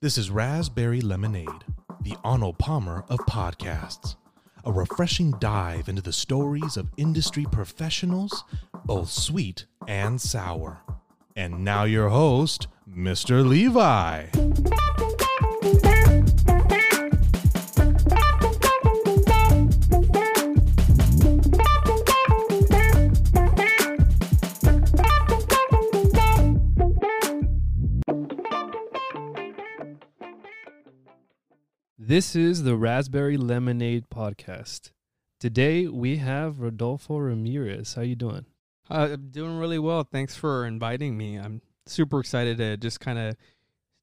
This is Raspberry Lemonade, the Arnold Palmer of podcasts. A refreshing dive into the stories of industry professionals, both sweet and sour. And now, your host, Mr. Levi. This is the Raspberry Lemonade podcast. Today we have Rodolfo Ramirez. How you doing? Uh, I'm doing really well. Thanks for inviting me. I'm super excited to just kind of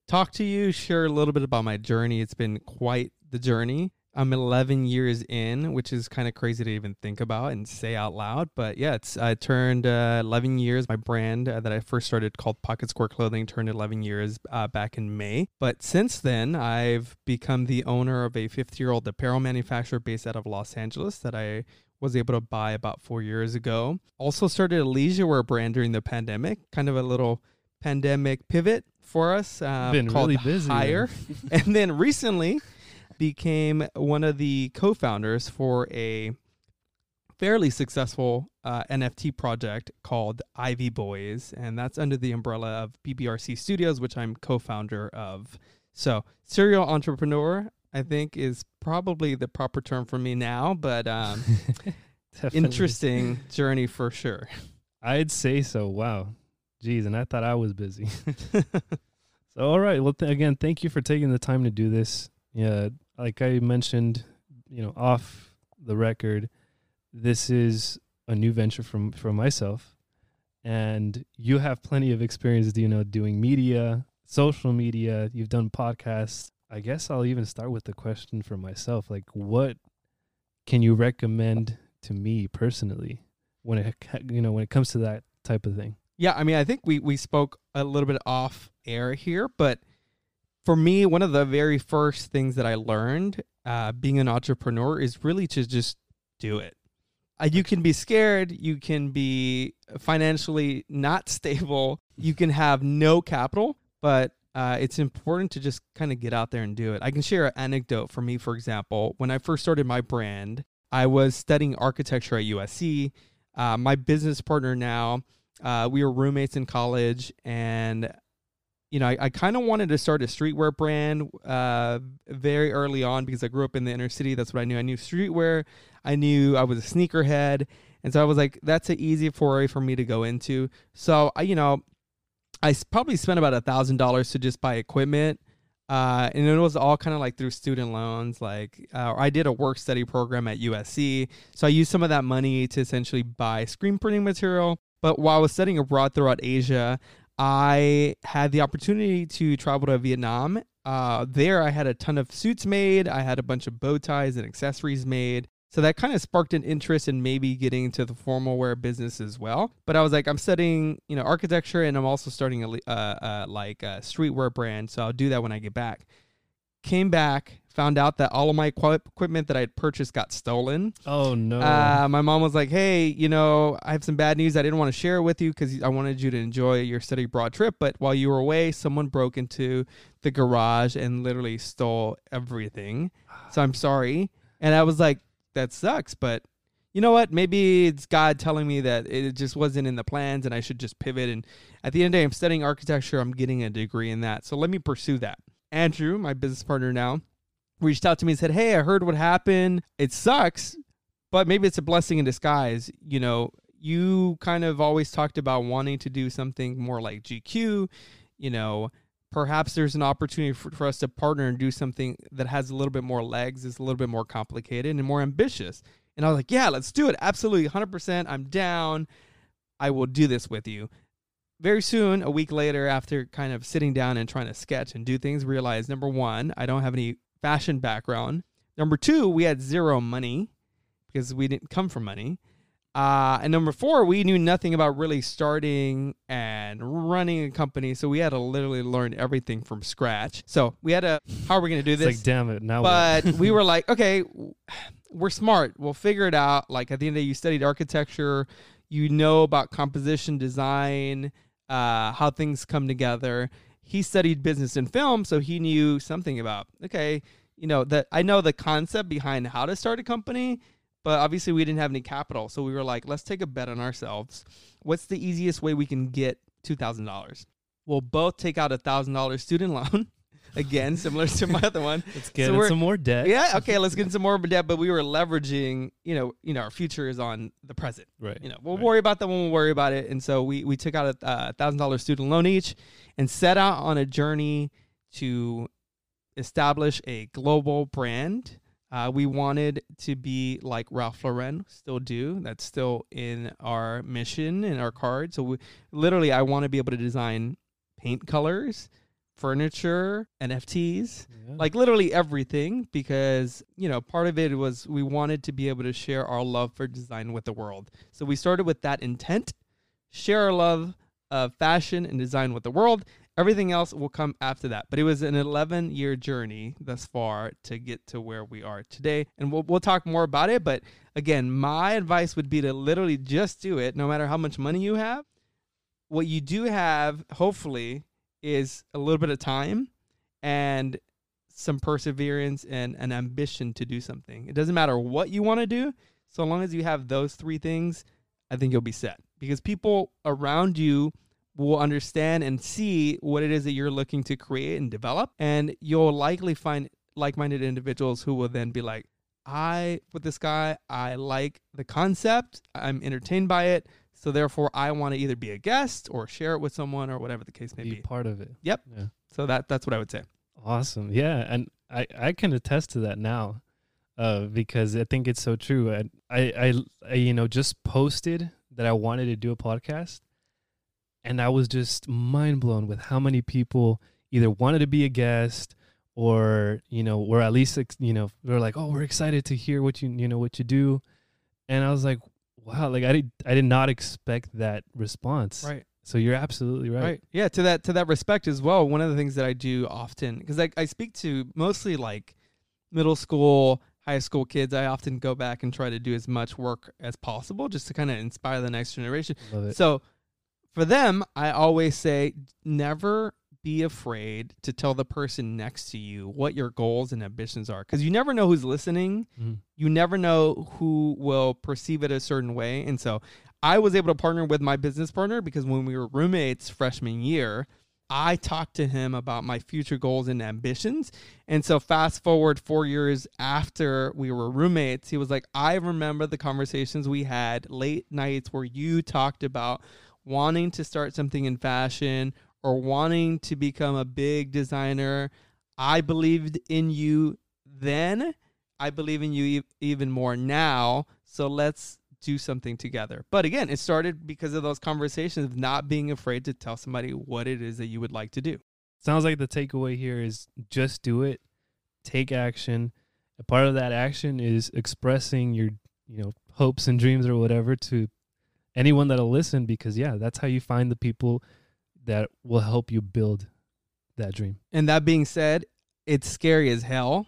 talk to you, share a little bit about my journey. It's been quite the journey. I'm 11 years in, which is kind of crazy to even think about and say out loud. But yeah, it's I turned uh, 11 years. My brand uh, that I first started called Pocket Square Clothing turned 11 years uh, back in May. But since then, I've become the owner of a 50 year old apparel manufacturer based out of Los Angeles that I was able to buy about four years ago. Also started a leisure wear brand during the pandemic, kind of a little pandemic pivot for us. Uh, Been called really busy Hire, and then recently became one of the co-founders for a fairly successful uh, NFT project called Ivy Boys, and that's under the umbrella of BBRC Studios, which I'm co-founder of. So, serial entrepreneur, I think, is probably the proper term for me now, but um, interesting journey for sure. I'd say so. Wow. Jeez, and I thought I was busy. so, all right. Well, th- again, thank you for taking the time to do this. Yeah, like I mentioned, you know, off the record, this is a new venture from from myself, and you have plenty of experience, you know, doing media, social media. You've done podcasts. I guess I'll even start with the question for myself: like, what can you recommend to me personally when it you know when it comes to that type of thing? Yeah, I mean, I think we we spoke a little bit off air here, but for me, one of the very first things that I learned uh, being an entrepreneur is really to just do it. Uh, you can be scared, you can be financially not stable, you can have no capital, but uh, it's important to just kind of get out there and do it. I can share an anecdote for me, for example. When I first started my brand, I was studying architecture at USC. Uh, my business partner now, uh, we were roommates in college, and you know, I, I kind of wanted to start a streetwear brand uh, very early on because I grew up in the inner city. That's what I knew. I knew streetwear. I knew I was a sneakerhead, and so I was like, that's an easy foray for me to go into. So I, you know, I probably spent about a thousand dollars to just buy equipment. Uh, and it was all kind of like through student loans. Like, uh, I did a work study program at USC, so I used some of that money to essentially buy screen printing material. But while I was studying abroad throughout Asia, I had the opportunity to travel to Vietnam. Uh, there, I had a ton of suits made. I had a bunch of bow ties and accessories made. So that kind of sparked an interest in maybe getting into the formal wear business as well. But I was like, I'm studying, you know, architecture, and I'm also starting a uh, uh, like a streetwear brand. So I'll do that when I get back. Came back, found out that all of my equi- equipment that I had purchased got stolen. Oh no! Uh, my mom was like, "Hey, you know, I have some bad news. I didn't want to share it with you because I wanted you to enjoy your study abroad trip. But while you were away, someone broke into the garage and literally stole everything. So I'm sorry." And I was like, "That sucks, but." You know what? Maybe it's God telling me that it just wasn't in the plans and I should just pivot. And at the end of the day, I'm studying architecture. I'm getting a degree in that. So let me pursue that. Andrew, my business partner now, reached out to me and said, Hey, I heard what happened. It sucks, but maybe it's a blessing in disguise. You know, you kind of always talked about wanting to do something more like GQ. You know, perhaps there's an opportunity for, for us to partner and do something that has a little bit more legs, is a little bit more complicated and more ambitious. And I was like, Yeah, let's do it. Absolutely, 100%. I'm down. I will do this with you very soon, a week later, after kind of sitting down and trying to sketch and do things, realized number one, I don't have any fashion background. Number two, we had zero money because we didn't come from money. Uh, and number four, we knew nothing about really starting and running a company. So we had to literally learn everything from scratch. So we had to, how are we going to do it's this? like, damn it! Now, but we were like, okay, we're smart. We'll figure it out. Like at the end of the day, you studied architecture, you know about composition design, uh, how things come together. He studied business and film, so he knew something about okay, you know that I know the concept behind how to start a company, but obviously we didn't have any capital, so we were like, let's take a bet on ourselves. What's the easiest way we can get two thousand dollars? We'll both take out a thousand dollars student loan. Again, similar to my other one. Let's get So some more debt. Yeah, okay, let's get some more debt, but we were leveraging, you know, you know, our future is on the present. Right. You know, we'll Right. worry about that when we'll worry about it. And so we we took out a uh, thousand dollar student loan each, and set out on a journey to establish a global brand. Uh, we wanted to be like Ralph Lauren, still do. That's still in our mission in our card. So we, literally, I want to be able to design paint colors, furniture, NFTs Yeah. like literally everything because you know part of it was we wanted to be able to share our love for design with the world. So we started with that intent share our love of fashion and design with the world. Everything else will come after that. But it was an 11 year journey thus far to get to where we are today. And we'll, we'll talk more about it but again my advice would be to literally just do it no matter how much money you have. What you do have hopefully is a little bit of time and some perseverance and an ambition to do something. It doesn't matter what you want to do, so long as you have those three things, I think you'll be set. Because people around you will understand and see what it is that you're looking to create and develop, and you'll likely find like-minded individuals who will then be like, "I with this guy, I like the concept, I'm entertained by it." So therefore, I want to either be a guest or share it with someone or whatever the case may be be. part of it. Yep. Yeah. So that that's what I would say. Awesome. Yeah, and I I can attest to that now, uh, because I think it's so true. I, I I I you know just posted that I wanted to do a podcast, and I was just mind blown with how many people either wanted to be a guest or you know were at least you know they're like oh we're excited to hear what you you know what you do, and I was like wow like I did I did not expect that response. Right. So you're absolutely right. Right. Yeah. To that to that respect as well. One of the things that I do often because I I speak to mostly like middle school, high school kids. I often go back and try to do as much work as possible just to kind of inspire the next generation. Love it. So for them, I always say never be afraid to tell the person next to you what your goals and ambitions are because you never know who's listening. Mhm. You never know who will perceive it a certain way. And so I was able to partner with my business partner because when we were roommates freshman year, I talked to him about my future goals and ambitions. And so fast forward 4 years after we were roommates, he was like, "I remember the conversations we had late nights where you talked about wanting to start something in fashion or wanting to become a big designer. I believed in you then. I believe in you e- even more now. So let's do something together. But again, it started because of those conversations of not being afraid to tell somebody what it is that you would like to do. sounds like the takeaway here is just do it take action a part of that action is expressing your you know hopes and dreams or whatever to anyone that'll listen because yeah that's how you find the people that will help you build that dream And that being said, it's scary as hell.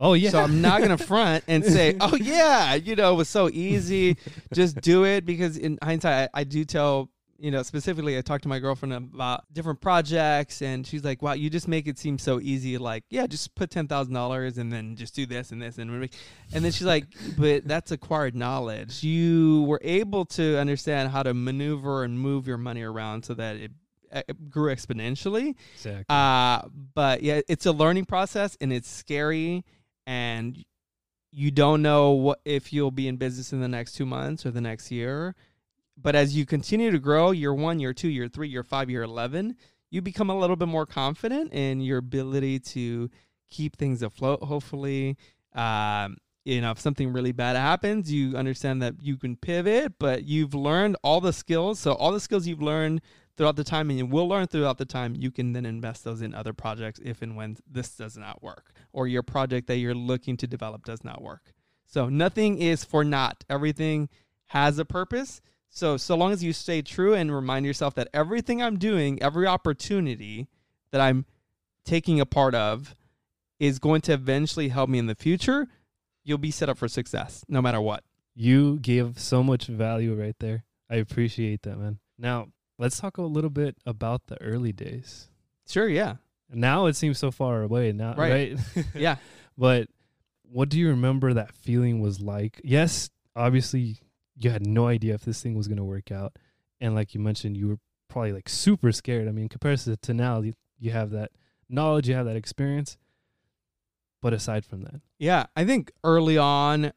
oh yeah So I'm not gonna front and say, "Oh yeah, you know, it was so easy, just do it." Because in hindsight, I, I do tell, you know, specifically, I talked to my girlfriend about different projects, and she's like, "Wow, you just make it seem so easy. Like, yeah, just put ten thousand dollars and then just do this and this and we-" and then she's like, "But that's acquired knowledge. You were able to understand how to maneuver and move your money around so that it." It grew exponentially exactly uh, but yeah, it's a learning process and it's scary and you don't know what if you'll be in business in the next two months or the next year. But as you continue to grow, year one, year two, year three, year five, year eleven, you become a little bit more confident in your ability to keep things afloat. Hopefully, um, you know, if something really bad happens, you understand that you can pivot, but you've learned all the skills. So all the skills you've learned throughout the time and you will learn throughout the time, you can then invest those in other projects if and when this does not work or your project that you're looking to develop does not work. So nothing is for naught. Everything has a purpose. So so long as you stay true and remind yourself that everything I'm doing, every opportunity that I'm taking a part of is going to eventually help me in the future, you'll be set up for success no matter what. you gave so much value right there i appreciate that man now let's talk a little bit about the early days Sure, yeah. Now it seems so far away now, Right. right? Yeah. But what do you remember that feeling was like? Yes, obviously you had no idea if this thing was going to work out. And like you mentioned, you were probably like super scared. I mean, compared to, to now, you, you have that knowledge, you have that experience. But aside from that, Yeah, I think early on,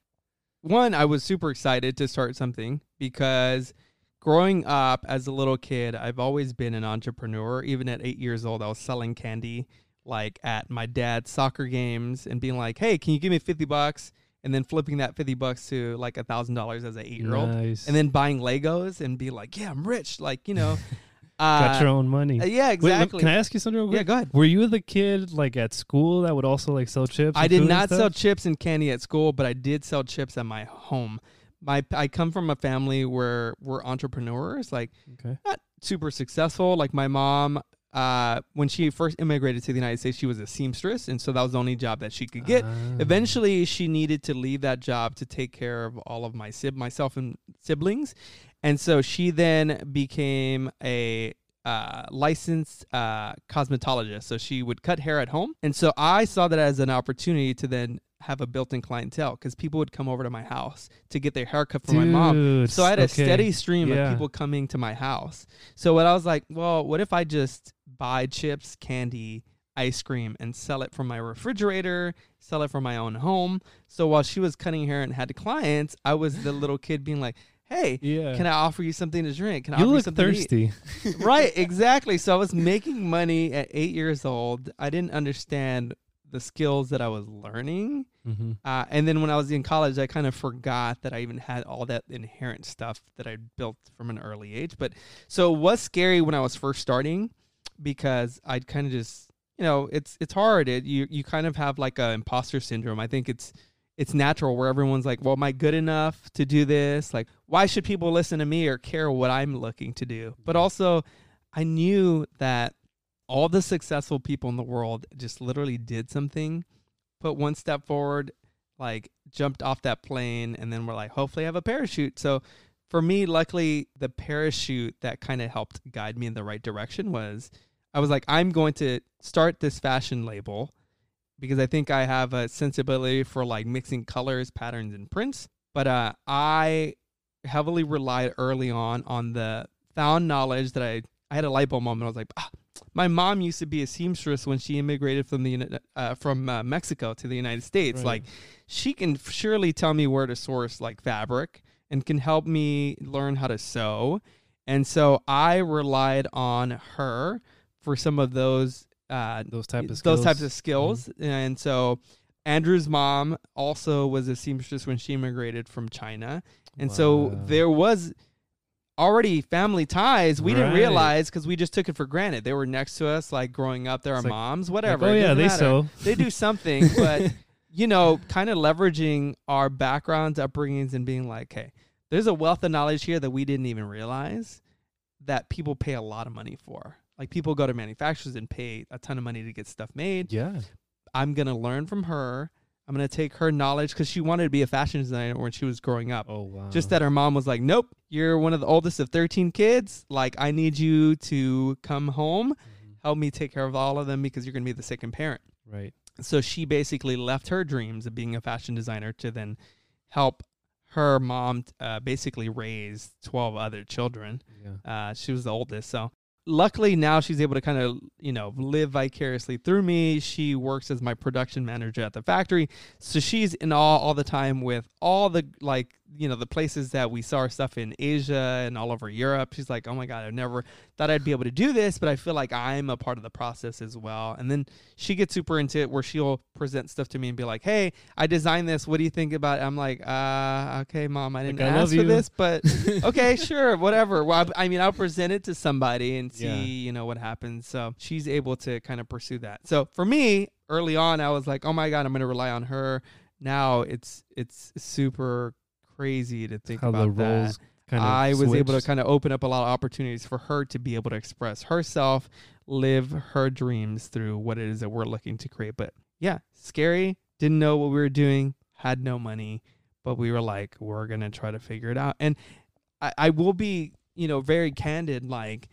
one, I was super excited to start something because growing up as a little kid, I've always been an entrepreneur. Even at eight years old, I was selling candy like at my dad's soccer games and being like, hey, can you give me 50 bucks? And then flipping that 50 bucks to like a thousand dollars as an eight year old. nice. And then buying Legos and be like, yeah, I'm rich. Like, you know, got uh, your own money. uh, yeah, Wait, exactly. can I ask you something real yeah, go ahead. Were you the kid like at school that would also like sell chips? I did not sell chips and candy at school, but I did sell chips at my home. My I come from a family where we're entrepreneurs, like Okay. not super successful. Like my mom, uh, when she first immigrated to the United States, she was a seamstress, and so that was the only job that she could get. Ah. Eventually, she needed to leave that job to take care of all of my sib myself and siblings, and so she then became a uh, licensed uh, cosmetologist. So she would cut hair at home, and so I saw that as an opportunity to then have a built-in clientele because people would come over to my house to get their haircut from for my mom. So I had a okay. steady stream Yeah. of people coming to my house. So what I was like, well, what if I just buy chips, candy, ice cream, and sell it from my refrigerator, sell it from my own home. So while she was cutting hair and had clients, I was the little kid being like, hey, Yeah. can I offer you something to drink? Can I you offer you look something to eat?" thirsty. right, exactly. So I was making money at eight years old. I didn't understand the skills that I was learning. Mm-hmm. Uh, and then when I was in college, I kind of forgot that I even had all that inherent stuff that I built from an early age. But so it was scary when I was first starting because I'd kind of just, you know, it's it's hard. It, you you kind of have like a imposter syndrome. I think it's it's natural where everyone's like, well, am I good enough to do this? Like, why should people listen to me or care what I'm looking to do? But also, I knew that all the successful people in the world just literally did something, put one step forward, like jumped off that plane, and then we're like, hopefully I have a parachute. So for me, luckily, the parachute that kind of helped guide me in the right direction was I was like, I'm going to start this fashion label because I think I have a sensibility for like mixing colors, patterns, and prints. But uh, I heavily relied early on on the found knowledge that I I had a light bulb moment. I was like, ah, my mom used to be a seamstress when she immigrated from the uh, from uh, Mexico to the United States. Right. Like, she can surely tell me where to source like fabric and can help me learn how to sew. And so I relied on her for some of those uh, Those type of those skills. Mm-hmm. types of skills. And so Andrew's mom also was a seamstress when she immigrated from China. And so there was already family ties. We didn't Right. realize because we just took it for granted. They were next to us, like growing up. They're our moms, whatever. oh It yeah, doesn't they matter. sew. They do something, but you know, kind of leveraging our backgrounds, upbringings, and being like, hey, there's a wealth of knowledge here that we didn't even realize that people pay a lot of money for. Like people go to manufacturers and pay a ton of money to get stuff made. Yeah. I'm gonna learn from her. I'm gonna take her knowledge because she wanted to be a fashion designer when she was growing up. Oh wow. Just that her mom was like, "Nope, you're one of the oldest of 13 kids. Like, I need you to come home, Mhm. help me take care of all of them because you're gonna be the second parent." Right. So she basically left her dreams of being a fashion designer to then help her mom uh, basically raise 12 other children. Yeah. Uh, she was the oldest, so luckily now she's able to kind of you know live vicariously through me. She works as my production manager at the factory, so she's in awe all the time with all the like you know the places that we saw our stuff in Asia and all over Europe. She's like, oh my god, I never thought I'd be able to do this, but I feel like I'm a part of the process as well. And then she gets super into it where she'll present stuff to me and be like, hey, I designed this. What do you think about it? I'm like, uh, okay, mom, I didn't Like, I ask for you. this, but okay, sure, whatever. Well, I I mean, I'll present it to somebody and see, Yeah. you know, what happens. So she's able to kind of pursue that. So for me, early on, I was like, oh my god, I'm going to rely on her. Now it's it's super crazy to think How about the that. kind of I was able to kind of open up a lot of opportunities for her to be able to express herself, live her dreams through what it is that we're looking to create. But yeah, scary. Didn't know what we were doing, had no money, but we were like, we're going to try to figure it out. And I, I will be, you know, very candid. Like,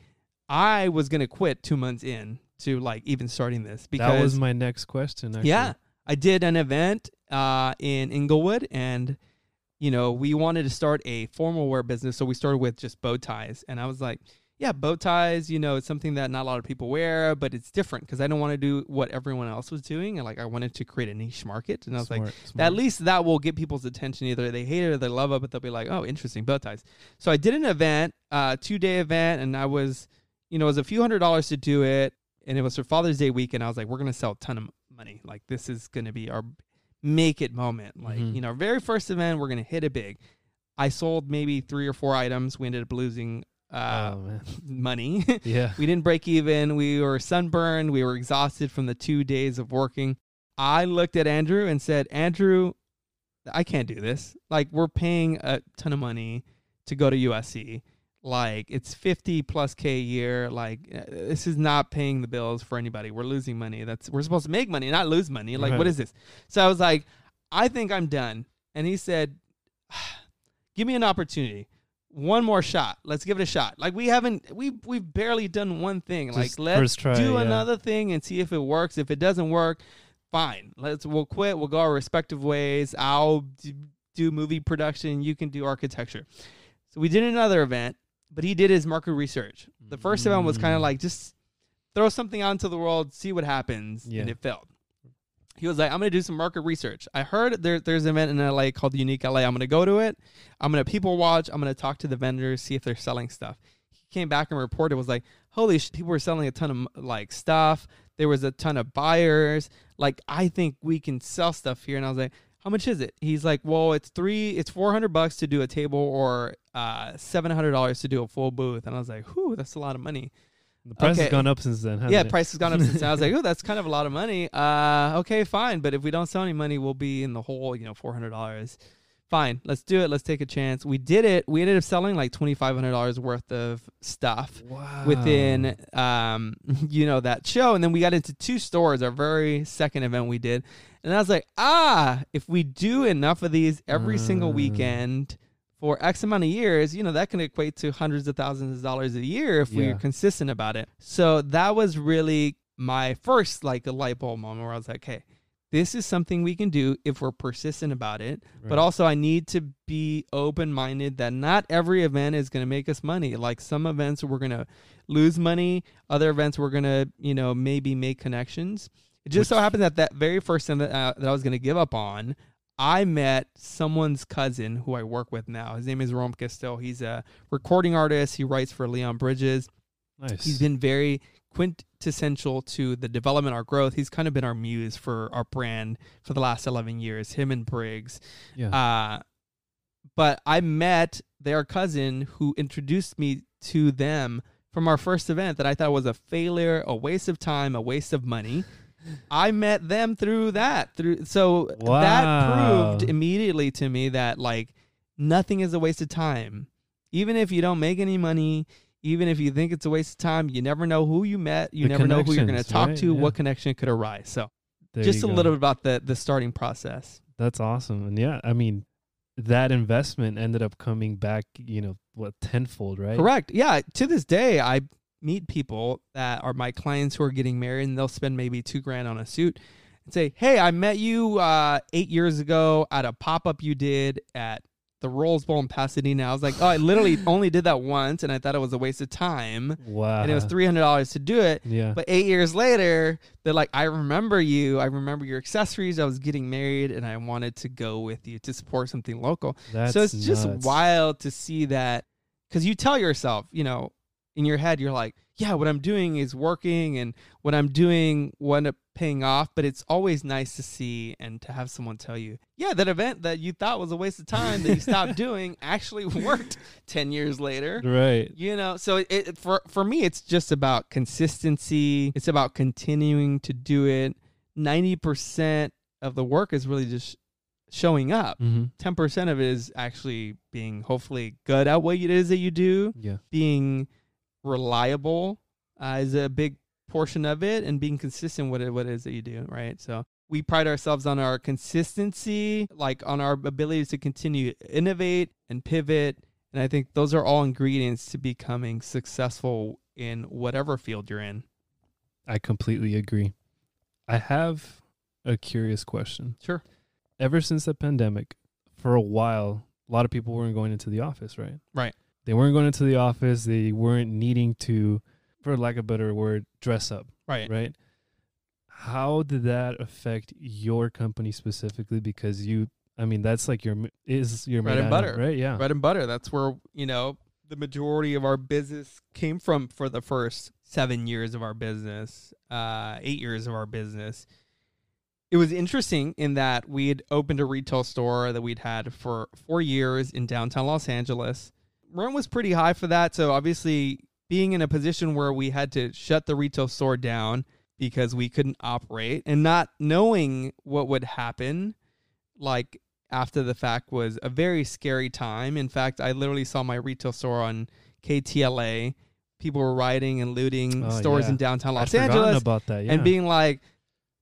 I was going to quit two months in to like even starting this because that was my next question. Actually. yeah, I did an event uh, in Inglewood, and you know we wanted to start a formal wear business, so we started with just bow ties, and I was like, yeah, bow ties, you know, it's something that not a lot of people wear, but it's different because I don't want to do what everyone else was doing, and like I wanted to create a niche market, and I was like, Smart, at least that will get people's attention. Either they hate it or they love it, but they'll be like, "Oh, interesting bow ties." So I did an event, uh, two day event, and I was, you know, it was a few hundred dollars to do it, and it was for Father's Day weekend. I was like, "We're gonna sell a ton of money. Like this is gonna be our make it moment. Like Mhm. you know, very first event, we're gonna hit it big." I sold maybe three or four items. We ended up losing uh, oh money. Yeah. We didn't break even. We were sunburned. We were exhausted from the two days of working. I looked at Andrew and said, Andrew, I can't do this. Like, we're paying a ton of money to go to USC. Like, it's 50 plus K a year. Like, uh, this is not paying the bills for anybody. We're losing money. That's We're supposed to make money, not lose money. Like, what Right. is this? So I was like, I think I'm done. And he said, give me an opportunity one more shot. Let's give it a shot. Like we haven't we we've barely done one thing. like let's try, do yeah. another thing and see if it works. If it doesn't work, fine. Let's we'll quit. We'll go our respective ways. I'll d- do movie production, you can do architecture. So we did another event, but he did his market research. The first event was kind of Mm. like just throw something out into the world, see what happens, Yeah. and it failed. He was like, I'm gonna do some market research. I heard there, there's an event in LA called the Unique LA. I'm gonna go to it. I'm gonna people watch. I'm gonna talk to the vendors, see if they're selling stuff. He came back and reported was like, holy, sh- people were selling a ton of like stuff. There was a ton of buyers. Like, I think we can sell stuff here. And I was like, how much is it? He's like, well, it's three, it's four hundred bucks to do a table, or uh, seven hundred dollars to do a full booth. And I was like, whew, that's a lot of money. The price Okay. has gone up since then. hasn't Yeah, it? price has gone up since. then. I was like, oh, that's kind of a lot of money. Uh, okay, fine. But if we don't sell any money, we'll be in the hole. You know, four hundred dollars. Fine, let's do it. Let's take a chance. We did it. We ended up selling like twenty five hundred dollars worth of stuff Wow. within, um, you know, that show. And then we got into two stores. Our very second event we did, and I was like, ah, if we do enough of these every single Mm. weekend. For X amount of years, you know, that can equate to hundreds of thousands of dollars a year if we're consistent about it. So that was really my first like a light bulb moment where I was like, okay, this is something we can do if we're persistent about it. But also I need to be open minded that not every event is gonna make us money. Like some events we're gonna lose money, other events we're gonna, you know, maybe make connections. It just so Which- happened that that very first event uh, that I was gonna give up on, I met someone's cousin who I work with now. His name is Rome Castillo. He's a recording artist. He writes for Leon Bridges. nice. He's been very quintessential to the development, our growth. He's kind of been our muse for our brand for the last 11 years, him and Briggs. yeah. Uh, but I met their cousin who introduced me to them from our first event that I thought was a failure, a waste of time, a waste of money. I met them through that. Through so that proved immediately to me that like nothing is a waste of time. Even if you don't make any money, even if you think it's a waste of time, you never know who you met. You The never know who you're going to talk right? to, Yeah. what connection could arise. So There just a go. little bit about the the starting process. That's awesome. And yeah, I mean, that investment ended up coming back, you know, what, tenfold, right? Correct. Yeah. To this day, I meet people that are my clients who are getting married, and they'll spend maybe two grand on a suit and say, "Hey, I met you uh, eight years ago at a pop up you did at the Rose Bowl in Pasadena." I was like, "Oh, I literally only did that once, and I thought it was a waste of time, Wow. and it was three hundred dollars to do it." Yeah. But eight years later, they're like, I remember you. I remember your accessories. I was getting married and I wanted to go with you to support something local That's so it's just wild to see that because you tell yourself, you know, in your head, you're like, yeah, what I'm doing is working and what I'm doing wound up paying off. But it's always nice to see and to have someone tell you, yeah, that event that you thought was a waste of time that you stopped doing actually worked 10 years later. Right. You know, so it, it for for me, it's just about consistency. It's about continuing to do it. Ninety percent of the work is really just showing up Mm-hmm. ten percent of it is actually being hopefully good at what it is that you do, Yeah. being reliable uh, is a big portion of it, and being consistent with it, what it is that you do, right? So we pride ourselves on our consistency, like on our ability to continue to innovate and pivot, and I think those are all ingredients to becoming successful in whatever field you're in. I completely agree. I have a curious question. Sure. Ever since the pandemic, for a while, a lot of people weren't going into the office, right? Right. They weren't going into the office. They weren't needing to, for lack of a better word, dress up, Right. right? How did that affect your company specifically? Because you, I mean, that's like your is your Bread and item, butter. right? Yeah. Bread and butter. That's where, you know, the majority of our business came from for the first seven years of our business, uh, eight years of our business. It was interesting in that we had opened a retail store that we'd had for four years in downtown Los Angeles. Rent was pretty high for that. So obviously, being in a position where we had to shut the retail store down because we couldn't operate and not knowing what would happen, like after the fact was a very scary time. In fact, I literally saw my retail store on KTLA. People were rioting and looting Oh, stores yeah. in downtown I'd Los Angeles about that, yeah. and being like,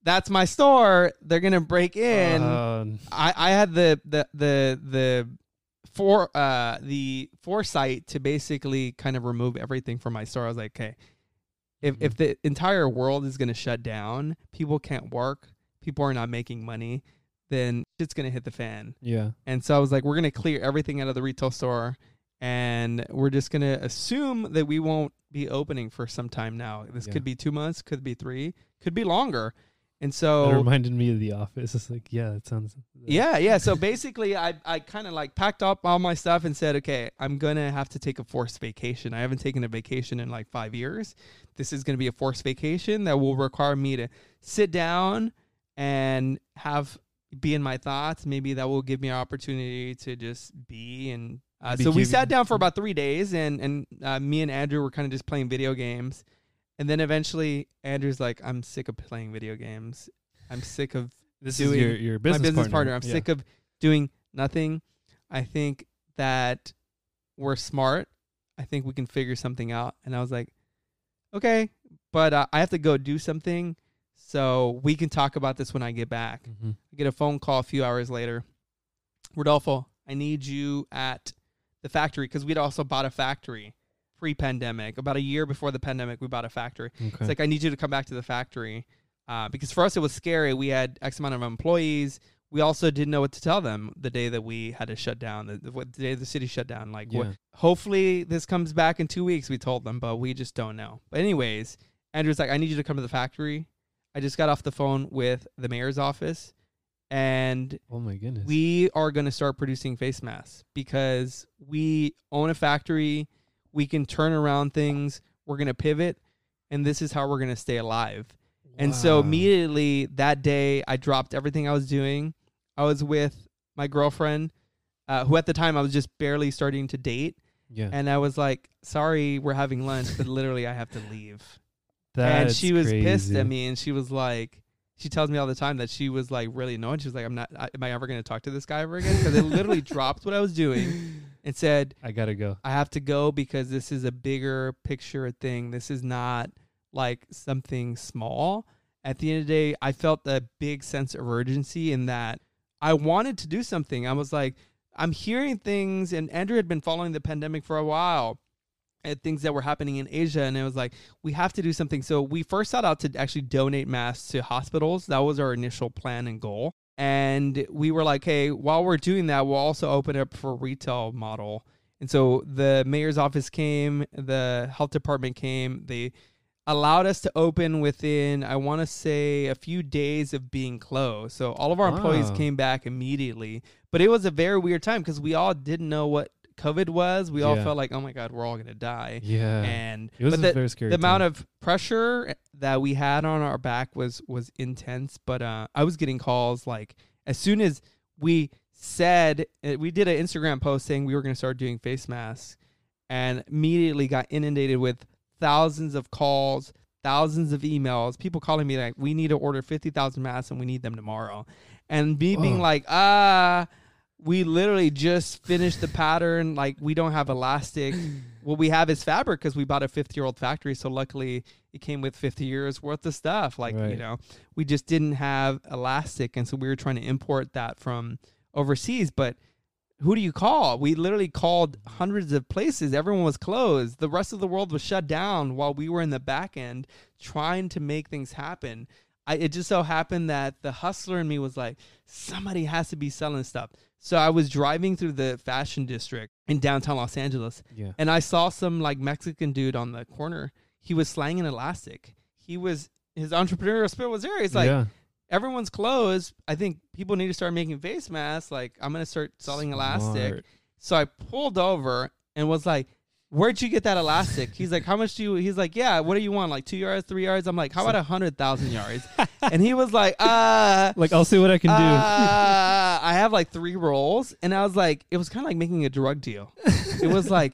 "That's my store. They're gonna break in." Uh, I, I had the the the the for uh the foresight to basically kind of remove everything from my store. I was like, okay, if if the entire world is gonna shut down, people can't work, people are not making money, then it's gonna hit the fan. yeah. And so I was like, we're gonna clear everything out of the retail store, and we're just gonna assume that we won't be opening for some time now. This Yeah. could be two months, could be three, could be longer. And so it reminded me of The Office. It's like, yeah, it sounds. yeah, yeah. So basically, I I kind of like packed up all my stuff and said, okay, I'm gonna have to take a forced vacation. I haven't taken a vacation in like five years. This is gonna be a forced vacation that will require me to sit down and have be in my thoughts. Maybe that will give me an opportunity to just be and. Uh, so we sat down for about three days, and and uh, me and Andrew were kind of just playing video games, and then eventually Andrew's like, "I'm sick of playing video games. I'm sick of This doing is your, your business, my business partner. I'm Yeah. sick of doing nothing. I think that we're smart. I think we can figure something out. And I was like, okay, but uh, I have to go do something. So we can talk about this when I get back. Mhm. I get a phone call a few hours later. Rodolfo, I need you at the factory because we'd also bought a factory pre pandemic. About a year before the pandemic, we bought a factory. Okay. It's like I need you to come back to the factory uh, because for us it was scary. We had X amount of employees. We also didn't know what to tell them the day that we had to shut down. The, the, the day the city shut down. Like, Yeah. hopefully this comes back in two weeks. We told them, but we just don't know. But anyways, Andrew's like, I need you to come to the factory. I just got off the phone with the mayor's office, and oh my goodness. we are going to start producing face masks because we own a factory. We can turn around things. We're going to pivot, and this is how we're going to stay alive. And so immediately that day, I dropped everything I was doing. I was with my girlfriend, uh, who at the time I was just barely starting to date. Yeah. And I was like, sorry, we're having lunch, but literally I have to leave. That's and she was pissed at me and she was like, she tells me all the time that she was like really annoyed. She was like, I'm not, I, am I ever going to talk to this guy ever again? Because I literally dropped what I was doing and said, I gotta go. I have to go because this is a bigger picture thing. This is not like something small. At the end of the day, I felt a big sense of urgency in that I wanted to do something. I was like, I'm hearing things, and Andrew had been following the pandemic for a while and things that were happening in Asia. And it was like, we have to do something. So we first set out to actually donate masks to hospitals. That was our initial plan and goal. And we were like, hey, while we're doing that, we'll also open up for retail model. And so the mayor's office came, the health department came, they allowed us to open within, I want to say, a few days of being closed. So all of our employees Wow. came back immediately. But it was a very weird time because we all didn't know what COVID was. We all Yeah. felt like, oh my God, we're all going to die. Yeah. And it was but a the, very scary. the amount time. of pressure that we had on our back was was intense but uh i was getting calls like as soon as we said uh, we did an instagram post saying we were going to start doing face masks and immediately got inundated with thousands of calls thousands of emails people calling me like we need to order 50,000 masks and we need them tomorrow and me being like ah we literally just finished the pattern like we don't have elastic what we have is fabric because we bought a 50 year old factory so luckily it came with 50 years worth of stuff like you know we just didn't have elastic and so we were trying to import that from overseas but who do you call? We literally called hundreds of places. Everyone was closed. The rest of the world was shut down while we were in the back end trying to make things happen. I, it just so happened that the hustler in me was like, somebody has to be selling stuff. So I was driving through the fashion district in downtown Los Angeles Yeah. and I saw some like Mexican dude on the corner. He was slanging elastic. He was his entrepreneurial spirit was there. He's like, yeah. everyone's closed. I think people need to start making face masks. Like, I'm gonna start selling elastic. So I pulled over and was like, Where'd you get that elastic? He's like, How much do you he's like, Yeah, what do you want? Like two yards, three yards? I'm like, How about a hundred thousand yards? and he was like, uh Like I'll see what I can do. uh, I have like three rolls, and I was like, it was kind of like making a drug deal. it was like,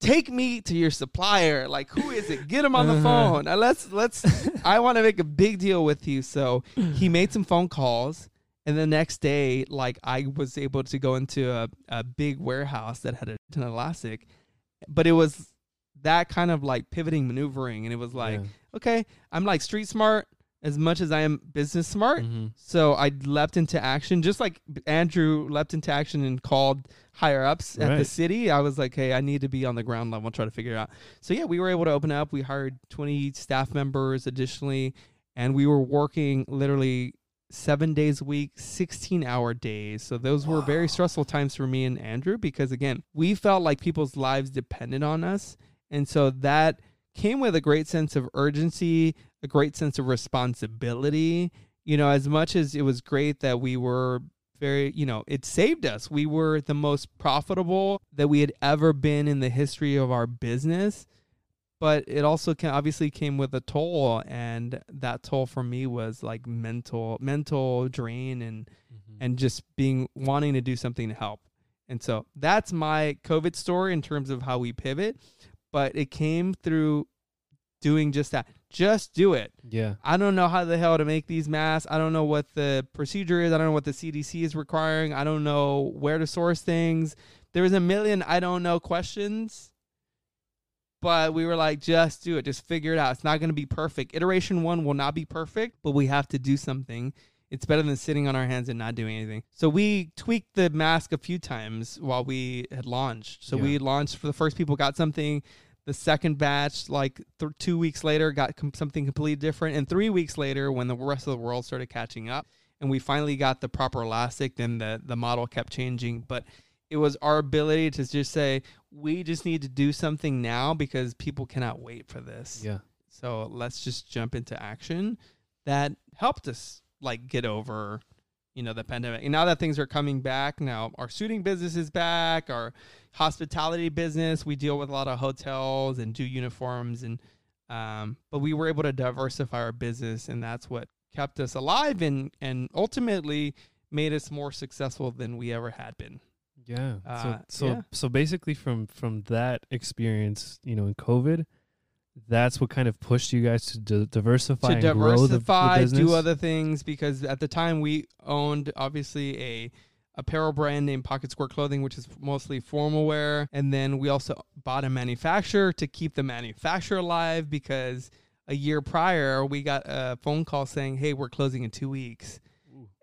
take me to your supplier. Like, who is it? Get him on the Uh-huh. phone. Uh, let's let's. I want to make a big deal with you. So he made some phone calls, and the next day, like, I was able to go into a, a big warehouse that had a ton of elastic, but it was that kind of like pivoting, maneuvering, and it was like, Yeah. okay, I'm like street smart as much as I am business smart. Mhm. So I leapt into action, just like Andrew leapt into action and called higher ups at the city. I was like, hey, I need to be on the ground level and try to figure it out. So yeah, we were able to open up. We hired 20 staff members additionally, and we were working literally seven days a week, 16 hour days. So those were very stressful times for me and Andrew because again, we felt like people's lives depended on us. And so that came with a great sense of urgency, a great sense of responsibility. You know, as much as it was great that we were very, you know, it saved us. We were the most profitable that we had ever been in the history of our business. But it also can obviously came with a toll, and that toll for me was like mental, mental drain, and Mhm. and just being wanting to do something to help. And so that's my COVID story in terms of how we pivot, but it came through doing just that. Just do it. yeah. I don't know how the hell to make these masks. I don't know what the procedure is. I don't know what the CDC is requiring. I don't know where to source things. There was a million I don't know questions. But we were like, just do it. Just figure it out. It's not going to be perfect. Iteration one will not be perfect, but we have to do something. It's better than sitting on our hands and not doing anything. So we tweaked the mask a few times while we had launched. So Yeah. we launched for the first people got something. The second batch, like th- two weeks later, got com- something completely different. And three weeks later, when the rest of the world started catching up, and we finally got the proper elastic, then the the model kept changing. But it was our ability to just say we just need to do something now because people cannot wait for this. Yeah. So let's just jump into action. That helped us like get over, you know, the pandemic. And now that things are coming back, now our shooting business is back, our hospitality business, we deal with a lot of hotels and do uniforms and um but we were able to diversify our business and that's what kept us alive and and ultimately made us more successful than we ever had been. Yeah. Uh, so so yeah. so basically from from that experience, you know, in COVID, that's what kind of pushed you guys to di- diversify to and grow the, the diversify, business. do other things because at the time we owned obviously a apparel brand named Pocket Square Clothing, which is mostly formal wear, and then we also bought a manufacturer to keep the manufacturer alive because a year prior we got a phone call saying, "Hey, we're closing in two weeks."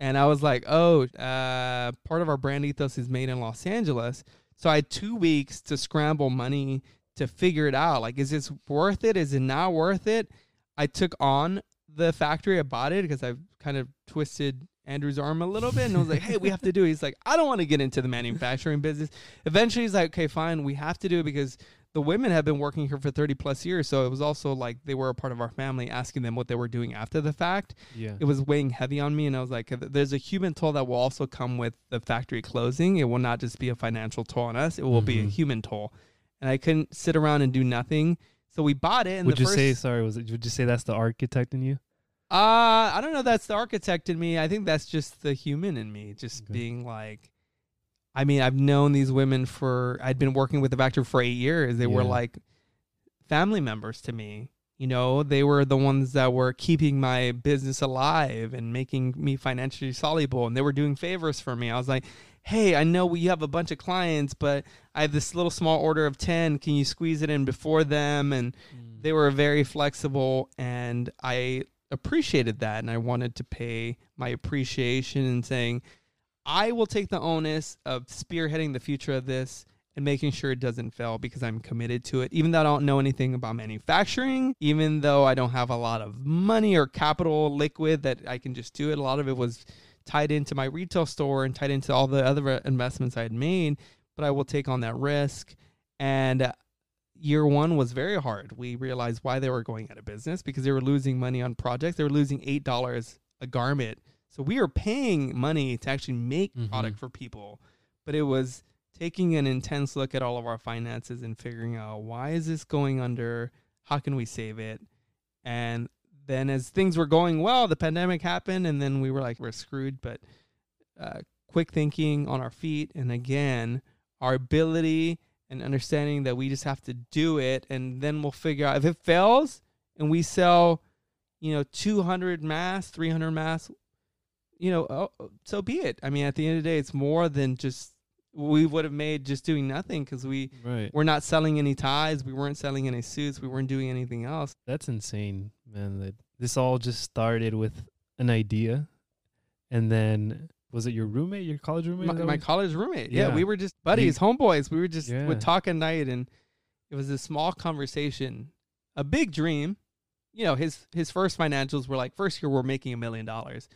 And I was like, oh, uh, part of our brand ethos is made in Los Angeles. So I had two weeks to scramble money to figure it out. Like, is this worth it? Is it not worth it? I took on the factory. I bought it because I've kind of twisted Andrew's arm a little bit and I was like, hey, we have to do it. He's like, I don't want to get into the manufacturing business. Eventually, he's like, okay, fine, we have to do it because the women have been working here for 30 plus years. So it was also like they were a part of our family, asking them what they were doing after the fact Yeah. it was weighing heavy on me and i was like there's a human toll that will also come with the factory closing it will not just be a financial toll on us it will be a Mhm. human toll and i couldn't sit around and do nothing so we bought it and would the you first say sorry, was it would you say that's the architect in you? uh i don't know if that's the architect in me i think that's just the human in me just Okay. being like i mean i've known these women for i'd been working with the factory for eight years. They were like family members to me. You know they were the ones that were keeping my business alive and making me financially soluble and they were doing favors for me. I was like hey i know we have a bunch of clients but i have this little small order of 10 can you squeeze it in before them? And mm. they were very flexible and i appreciated that and i wanted to pay my appreciation and saying I will take the onus of spearheading the future of this and making sure it doesn't fail because I'm committed to it. Even though I don't know anything about manufacturing, even though I don't have a lot of money or capital liquid that I can just do it. A lot of it was tied into my retail store and tied into all the other investments I had made, but I will take on that risk. And uh, year one was very hard. We realized why they were going out of business because they were losing money on projects. They were losing $8 a garment. So we were paying money to actually make Mhm. product for people, but it was taking an intense look at all of our finances and figuring out why is this going under? How can we save it? And then as things were going well, the pandemic happened, and then we were like, we're screwed. But uh, quick thinking on our feet, and again, our ability and understanding that we just have to do it, and then we'll figure out if it fails and we sell, you know, 200 masks, 300 masks, you know, oh, oh, so be it. I mean, at the end of the day, it's more than just we would have made just doing nothing because we Right. we're not selling any ties, we weren't selling any suits, we weren't doing anything else. That's insane, man. That this all just started with an idea, and then was it your roommate, your college roommate? my, my college roommate. Yeah. Yeah. we were just buddies, homeboys. We were just Yeah. would talk at night, and it was a small conversation, a big dream. You know, his his first financials were like first year we're making a million dollars.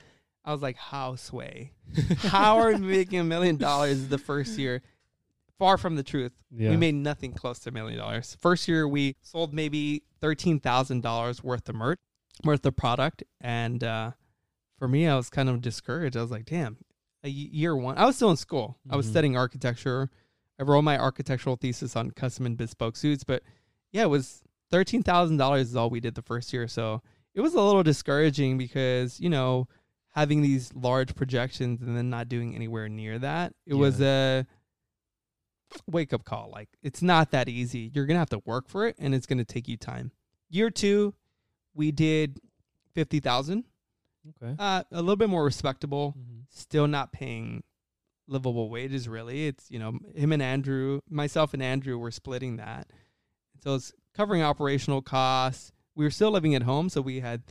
I was like, how sway? How are we making a million dollars the first year? Far from the truth. yeah. We made nothing close to a million dollars. First year we sold maybe thirteen thousand dollars worth of merch, worth of product, and uh, for me, I was kind of discouraged. I was like, damn, a year one. I was still in school. I was Mhm. studying architecture. I wrote my architectural thesis on custom and bespoke suits, but yeah, it was thirteen thousand dollars is all we did the first year. So it was a little discouraging because you know having these large projections and then not doing anywhere near that. It was a wake up call. Like it's not that easy. You're gonna have to work for it, and it's gonna take you time. Year two, we did fifty thousand. okay. Uh, a little bit more respectable. Mhm. Still not paying livable wages. Really, it's you know him and Andrew, myself and Andrew were splitting that. So it's covering operational costs. We were still living at home, so we had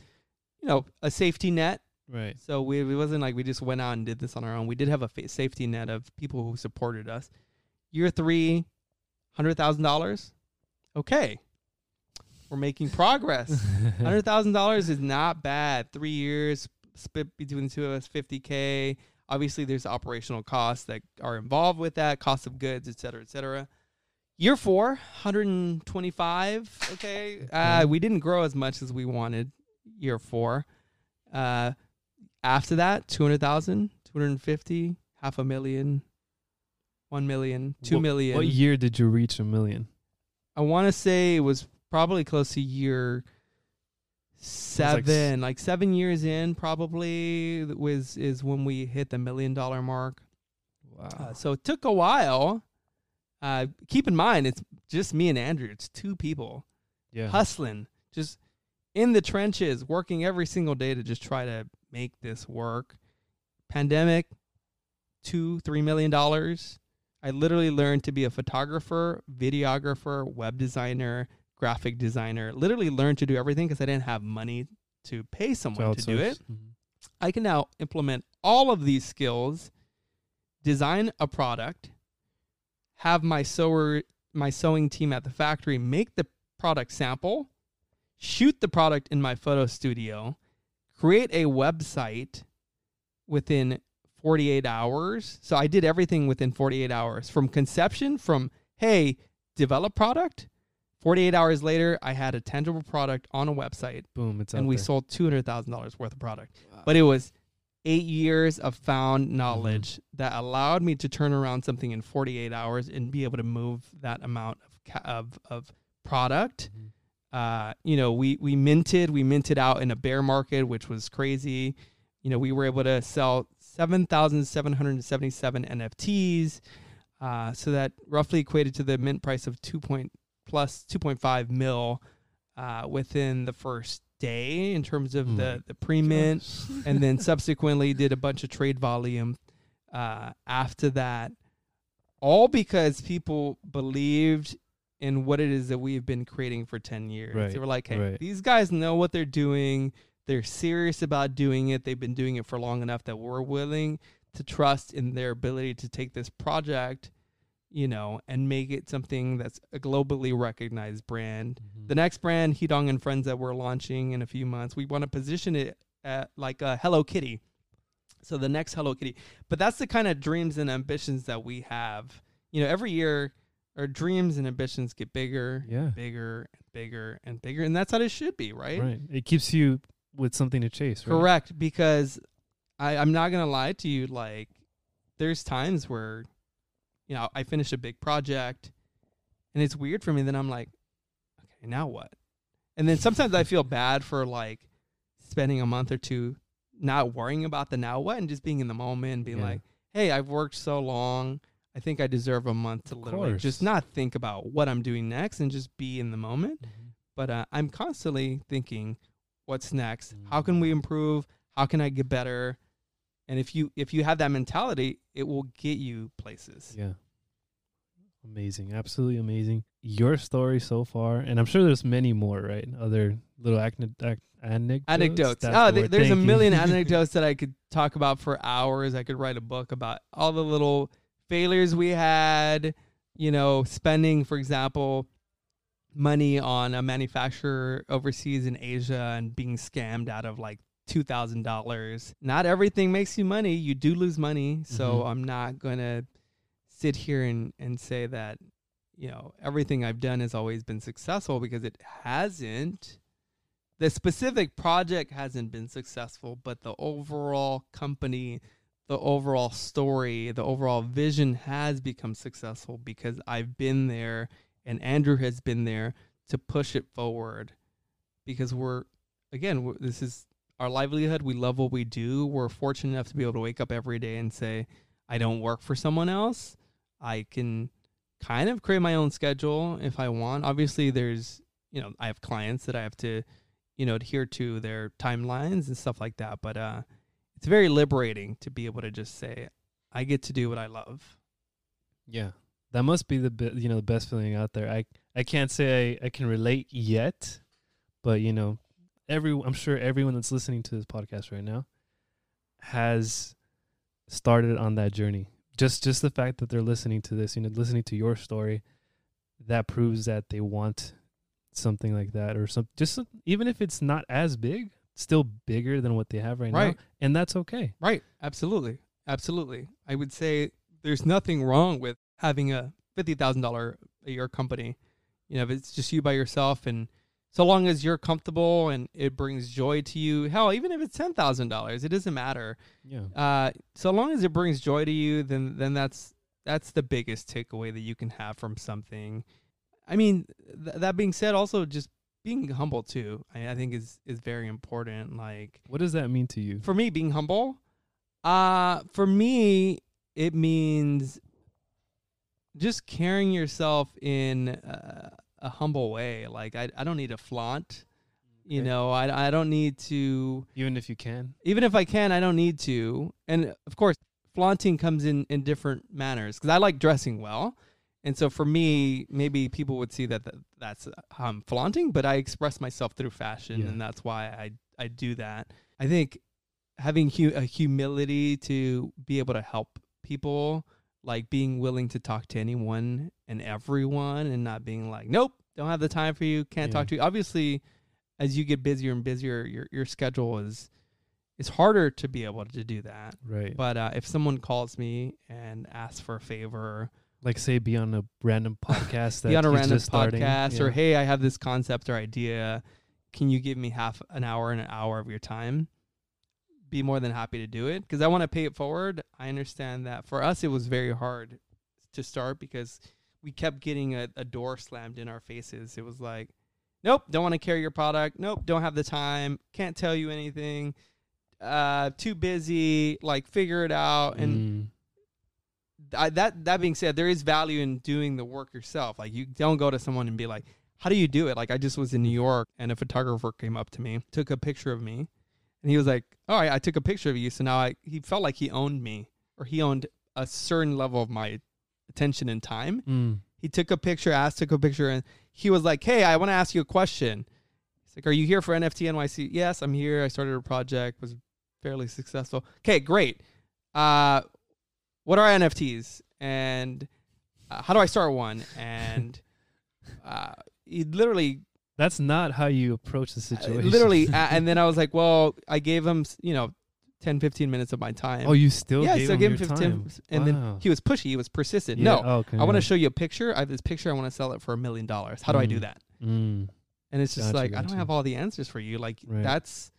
you know a safety net Right. so we it wasn't like we just went out and did this on our own. We did have a fa- safety net of people who supported us. Year three, hundred thousand dollars. Okay, we're making progress. Hundred thousand dollars is not bad. Three years split between the two of us, fifty k. Obviously, there's operational costs that are involved with that, cost of goods, et cetera, et cetera. Year four, 125. Okay, uh, Okay. we didn't grow as much as we wanted. Year four. Uh, after that, 200,000, 250, half a million, one million, two What- million. What year did you reach a million? I want to say it was probably close to year like seven, like, seven years in, probably was is when we hit the million dollar mark. Wow. Uh, so it took a while. Uh, keep in mind, it's just me and Andrew. It's two people yeah. hustling, just in the trenches, working every single day to just try to make this work. Pandemic, two, three million dollars. I literally learned to be a photographer, videographer, web designer, graphic designer. Literally learned to do everything because I didn't have money to pay someone to do outsource. it. Mhm. I can now implement all of these skills, design a product, have my sewer my sewing team at the factory make the product sample, shoot the product in my photo studio, create a website within 48 hours. So I did everything within 48 hours from conception from hey, develop product. 48 hours later, I had a tangible product on a website Boom. It's and we there. sold $200,000 worth of product. But it was eight years of found knowledge that allowed me to turn around something in 48 hours and be able to move that amount of ca- of, of product. Mhm. Uh, you know, we we minted, we minted out in a bear market, which was crazy. You know, we were able to sell 7,777 NFTs. Uh, so that roughly equated to the mint price of 2 point plus 2.5 mil uh, within the first day in terms of Oh the, the pre-mint and then subsequently did a bunch of trade volume uh, after that all because people believed in what it is that we've been creating for 10 years Right, they were like hey right. these guys know what they're doing they're serious about doing it they've been doing it for long enough that we're willing to trust in their ability to take this project, you know, and make it something that's a globally recognized brand. Mhm. The next brand, Hidong and Friends, that we're launching in a few months, we want to position it at like a Hello Kitty. So the next Hello Kitty. But that's the kind of dreams and ambitions that we have. You know, every year our dreams and ambitions get bigger, yeah, bigger and bigger and bigger. And that's how it should be, right? right. It keeps you with something to chase. Right? Correct. Because I, I'm not gonna lie to you, like there's times where, you know, I finish a big project and it's weird for me, then I'm like, okay, now what? And then sometimes I feel bad for like spending a month or two not worrying about the now what and just being in the moment and being Yeah. like, hey, I've worked so long. I think I deserve a month to literally just not think about what I'm doing next and just be in the moment. Mhm. But uh, I'm constantly thinking, what's next? How Mm. can we improve? How can I get better? And if you if you have that mentality, it will get you places. Yeah. Amazing. Absolutely amazing. Your story so far, and I'm sure there's many more, right? Other little acne- ac- anecdotes. Anecdotes. That's Oh, the word. there's a million anecdotes that I could talk about for hours. I could write a book about all the little failures we had. You know, spending, for example, money on a manufacturer overseas in Asia and being scammed out of like two thousand dollars. Not everything makes you money. You do lose money. So Mhm. I'm not gonna sit here and, and say that, you know, everything I've done has always been successful because it hasn't. The specific project hasn't been successful, but the overall company, the overall story, the overall vision has become successful because I've been there and Andrew has been there to push it forward. Because we're again we're, this is our livelihood. We love what we do. We're fortunate enough to be able to wake up every day and say i don't work for someone else. I can kind of create my own schedule if i want. Obviously there's you know i have clients that i have to you know adhere to their timelines and stuff like that but uh it's very liberating to be able to just say i get to do what i love Yeah, that must be the be- you know the best feeling out there. I I can't say I, I can relate yet, but you know, every I'm sure everyone that's listening to this podcast right now has started on that journey. Just just the fact that they're listening to this, you know, listening to your story, that proves that they want something like that or some just even if it's not as big, still bigger than what they have right, Right. now, and that's okay. Right. Absolutely. Absolutely. I would say there's nothing wrong with having a fifty thousand dollar a year company. You know, if it's just you by yourself and so long as you're comfortable and it brings joy to you, hell, even if it's ten thousand dollars, it doesn't matter. Yeah. Uh, so long as it brings joy to you, then then that's that's the biggest takeaway that you can have from something. I mean, th- that being said, also just being humble too. I, I think is is very important. Like What does that mean to you? for me being humble uh for me it means just carrying yourself in uh, a humble way like I, I don't need to flaunt you Okay. know I, I don't need to Even if you can. even if i can i don't need to and of course flaunting comes in in different manners because i like dressing well and so for me maybe people would see that th- that's i'm flaunting but i express myself through fashion Yeah. and that's why i i do that i think having hu- a humility to be able to help people like being willing to talk to anyone and everyone and not being like nope don't have the time for you can't Yeah. talk to you obviously as you get busier and busier your your schedule is it's harder to be able to do that Right. but uh, if someone calls me and asks for a favor like say be on a random podcast that be on a random just starting. podcast or hey i have this concept or idea. Can you give me half an hour and an hour of your time? Be more than happy to do it because i want to pay it forward. I understand that for us it was very hard to start because we kept getting a, a door slammed in our faces. It was like nope don't want to carry your product. Nope don't have the time. Can't tell you anything. Uh too busy. Like figure it out. And Mm, I, that that being said, there is value in doing the work yourself. Like you don't go to someone and be like, "How do you do it?" Like I just was in New York and a photographer came up to me, took a picture of me, and he was like, "All right, I took a picture of you." So now I he felt like he owned me or he owned a certain level of my attention and time. mm, He took a picture, asked, took a picture, and he was like, "Hey, I want to ask you a question." He's like, "Are you here for NFT NYC?" Yes, I'm here. I started a project, was fairly successful. Okay, great. uh, what are NFTs and uh, how do I start one? And uh, he literally, That's not how you approach the uh, situation. literally, uh, and then I was like, well, I gave him, you know, 10, 15 minutes of my time. oh, you still gave him time yeah, gave so I him gave your him 15, time. and then he was pushy, he was persistent. Yeah, No, okay, I want to show you a picture. I have this picture. I want to sell it for a million dollars. How do I do Mm. that? Mm, And it's just Gotcha, like I don't have all the answers for you. Like Right. that's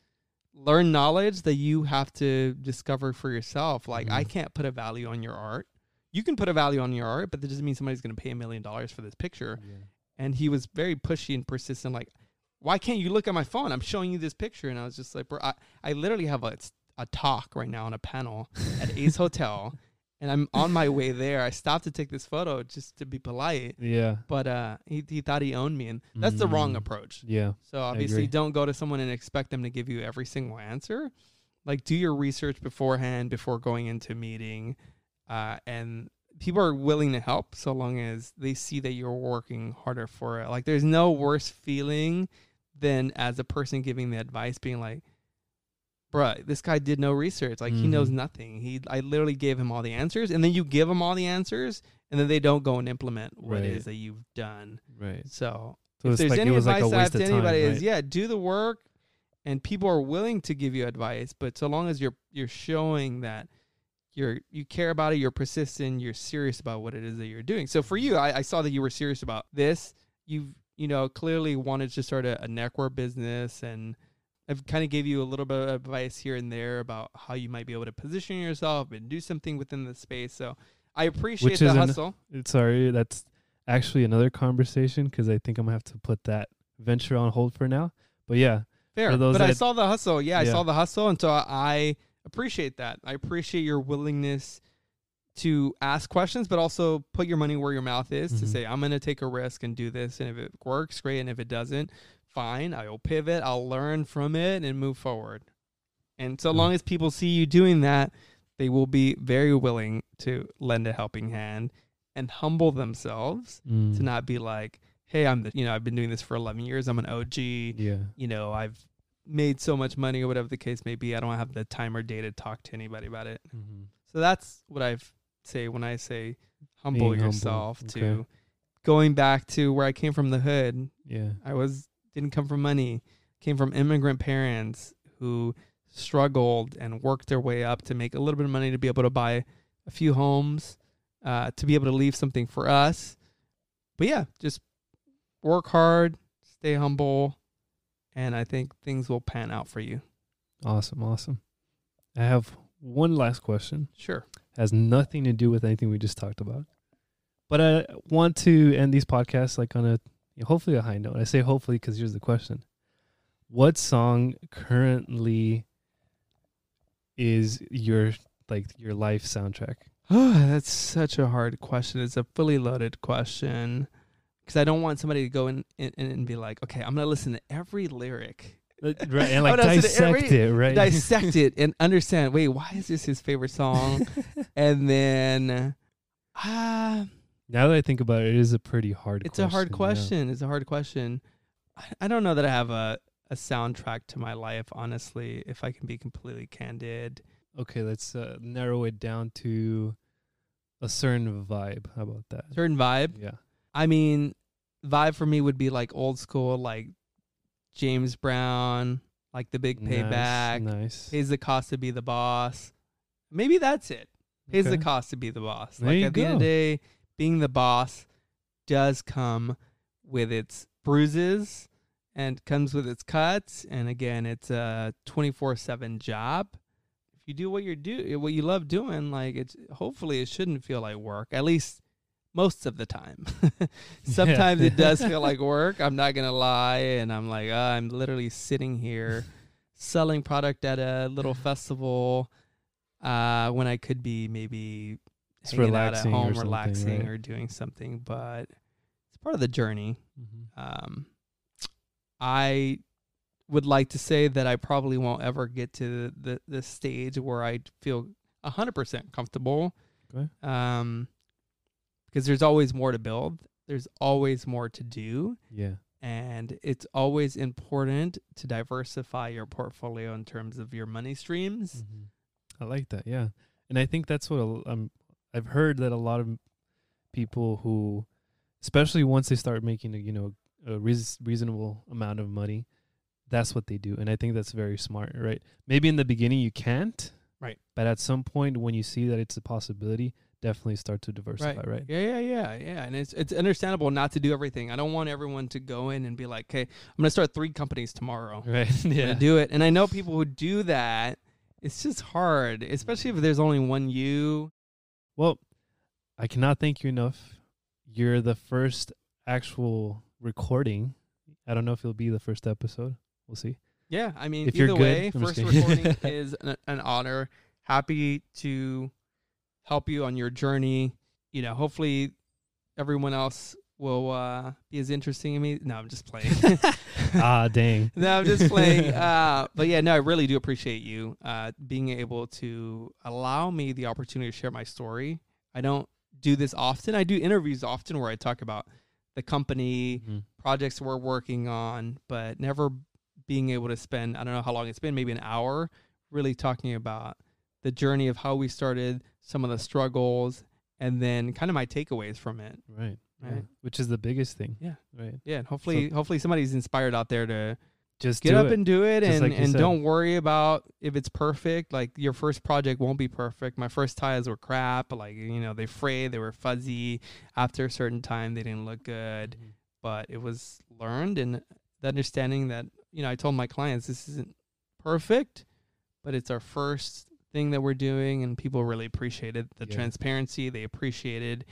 learn knowledge that you have to discover for yourself. Like I Mhm. can't put a value on your art. You can put a value on your art, but that doesn't mean somebody's going to pay a million dollars for this picture. yeah. And he was very pushy and persistent. Like, why can't you look at my phone? I'm showing you this picture, and I was just like, bro, I, I literally have a a talk right now on a panel at Ace Hotel, and I'm on my way there. I stopped to take this photo just to be polite Yeah. but uh he, he thought he owned me and that's the wrong Mm. approach Yeah. so obviously don't go to someone and expect them to give you every single answer like do your research beforehand before going into a meeting uh and people are willing to help so long as they see that you're working harder for it like there's no worse feeling than as a person giving the advice being like bruh this guy did no research like he knows Mhm. nothing he i literally gave him all the answers and then you give him all the answers and then they don't go and implement what Right. is that you've done Right. so, So if it's there's like any it was like advice a I have waste to of time. anybody is right? yeah, do the work, and people are willing to give you advice. But so long as you're you're showing that you're you care about it, you're persistent, you're serious about what it is that you're doing. So for you, I, I saw that you were serious about this. You've you know clearly wanted to start a, a network business, and I've kind of gave you a little bit of advice here and there about how you might be able to position yourself and do something within the space. So I appreciate Which the is an- hustle. Sorry, that's actually another conversation because I think I'm gonna have to put that venture on hold for now. But yeah, Fair. But I saw the hustle. Yeah, I saw the hustle. And so I appreciate that. I appreciate your willingness to ask questions, but also put your money where your mouth is to Mhm. say, I'm going to take a risk and do this. And if it works, great. And if it doesn't, fine. I will pivot. I'll learn from it and move forward. And so long as people see you doing that, they will be very willing to lend a helping hand and humble themselves Mm. to not be like, hey, I'm the, you know, I've been doing this for 11 years. I'm an OG yeah, you know, I've made so much money or whatever the case may be. I don't have the time or day to talk to anybody about it. mm-hmm. So that's what I say when I say humble Being humble, yourself okay. to going back to where I came from the hood. yeah, I was didn't come from money. Came from immigrant parents who struggled and worked their way up to make a little bit of money to be able to buy a few homes, uh, to be able to leave something for us. But yeah, just work hard, stay humble, and I think things will pan out for you. awesome, awesome. I have one last question. Sure. Has nothing to do with anything we just talked about, but I want to end these podcasts like on a hopefully a high note. I say hopefully because here's the question: What song currently is your like your life soundtrack? Oh, that's such a hard question. It's a fully loaded question because I don't want somebody to go in, in, in and be like, okay, I'm going to listen to every lyric, right, and like no, so the- dissect every- it, right? dissect it, and understand, wait, why is this his favorite song? and then, ah, now that I think about it, it is a pretty hard. it's a hard yeah. question. It's a hard question. I, I don't know that I have a, a soundtrack to my life, honestly, if I can be completely candid. Okay, let's uh, narrow it down to a certain vibe. How about that? Certain vibe. Yeah. I mean, vibe for me would be like old school, like James Brown, like the big payback. Nice. nice. Pays the cost to be the boss. Maybe that's it. Pays the cost to be the boss. There like at the end of the day, being the boss does come with its bruises and comes with its cuts. And again, it's a twenty four seven job. If you do what you do, what you love doing, like it's hopefully it shouldn't feel like work. At least most of the time. Sometimes it does feel like work. I'm not gonna lie, and I'm like, uh, I'm literally sitting here selling product at a little festival uh, when I could be maybe Just hanging relaxing or out at home, something, relaxing right? or doing something. But it's part of the journey. Mhm. Um, I would like to say that I probably won't ever get to the the stage where I feel hundred percent comfortable. Okay. Um, because there's always more to build. There's always more to do, Yeah. and it's always important to diversify your portfolio in terms of your money streams. Mhm. I like that. Yeah. and I think that's what a- um, I've heard that a lot of people who, especially once they start making a you know a reas reasonable amount of money, that's what they do, and I think that's very smart, right? Maybe in the beginning you can't, Right. But at some point when you see that it's a possibility, definitely start to diversify, right? Yeah, yeah, yeah, yeah. And it's it's understandable not to do everything. I don't want everyone to go in and be like, "Okay, I'm gonna start three companies tomorrow." Right. Yeah. do it. And I know people who do that. It's just hard, especially if there's only one you. Well, I cannot thank you enough. You're the first actual recording. I don't know if it'll be the first episode. We'll see. Yeah, I mean, If either good, way, I'm first recording is an, an honor. Happy to help you on your journey. You know, hopefully everyone else will uh, be as interesting to me. No, I'm just playing. ah, dang. no, I'm just playing. Uh, but yeah, no, I really do appreciate you uh, being able to allow me the opportunity to share my story. I don't do this often. I do interviews often where I talk about the company, Mhm. projects we're working on, but never being able to spend, I don't know how long it's been, maybe an hour, really talking about the journey of how we started, some of the struggles, and then kind of my takeaways from it. Right. Yeah. Which is the biggest thing. Yeah. Right. Yeah, and hopefully, hopefully somebody's inspired out there to Just get up it. and do it, Just and like and said. don't worry about if it's perfect. Like your first project won't be perfect. My first ties were crap. Like you know, they frayed, they were fuzzy. After a certain time, they didn't look good. Mhm. But it was learned, and the understanding that you know, I told my clients this isn't perfect, but it's our first thing that we're doing, and people really appreciated the Yeah. transparency. They appreciated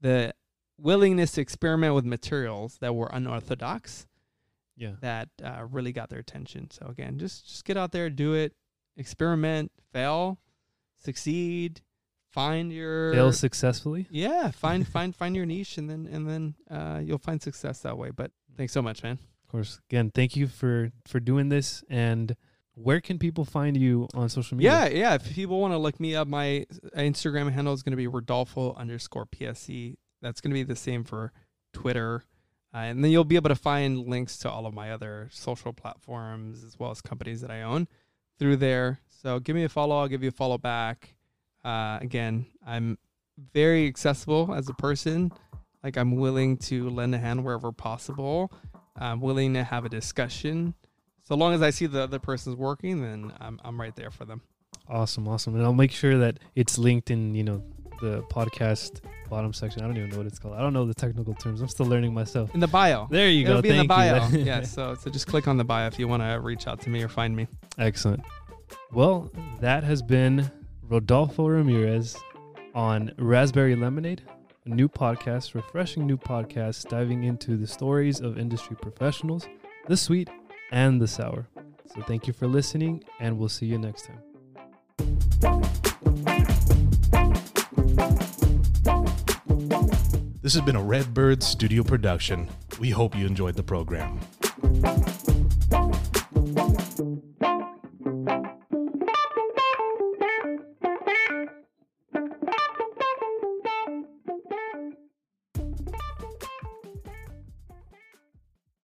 the willingness to experiment with materials that were unorthodox Yeah. that uh, really got their attention. So again, just just get out there, do it, experiment, fail, succeed, find your Fail successfully. yeah, find find find your niche, and then and then uh, you'll find success that way. But thanks so much, man. Of course. Again, thank you for for doing this. And where can people find you on social media? Yeah, yeah. If people want to look me up, my Instagram handle is going to be Rodolfo underscore PSC. That's going to be the same for Twitter. Uh, and then you'll be able to find links to all of my other social platforms as well as companies that I own through there. So give me a follow. I'll give you a follow back. Uh, again, I'm very accessible as a person. Like I'm willing to lend a hand wherever possible. I'm willing to have a discussion. So long as I see the other person's working, then I'm I'm right there for them. Awesome, awesome. And I'll make sure that it's linked in, you know, the podcast bottom section. I don't even know what it's called. I don't know the technical terms. I'm still learning myself. In the bio. There you It'll go. be in the bio. yeah. So so just click on the bio if you want to reach out to me or find me. Excellent. Well, that has been Rodolfo Ramirez on Raspberry Lemonade, a new podcast, refreshing new podcast diving into the stories of industry professionals, the sweet and the sour. So thank you for listening, and we'll see you next time. This has been a Redbird studio production. We hope you enjoyed the program.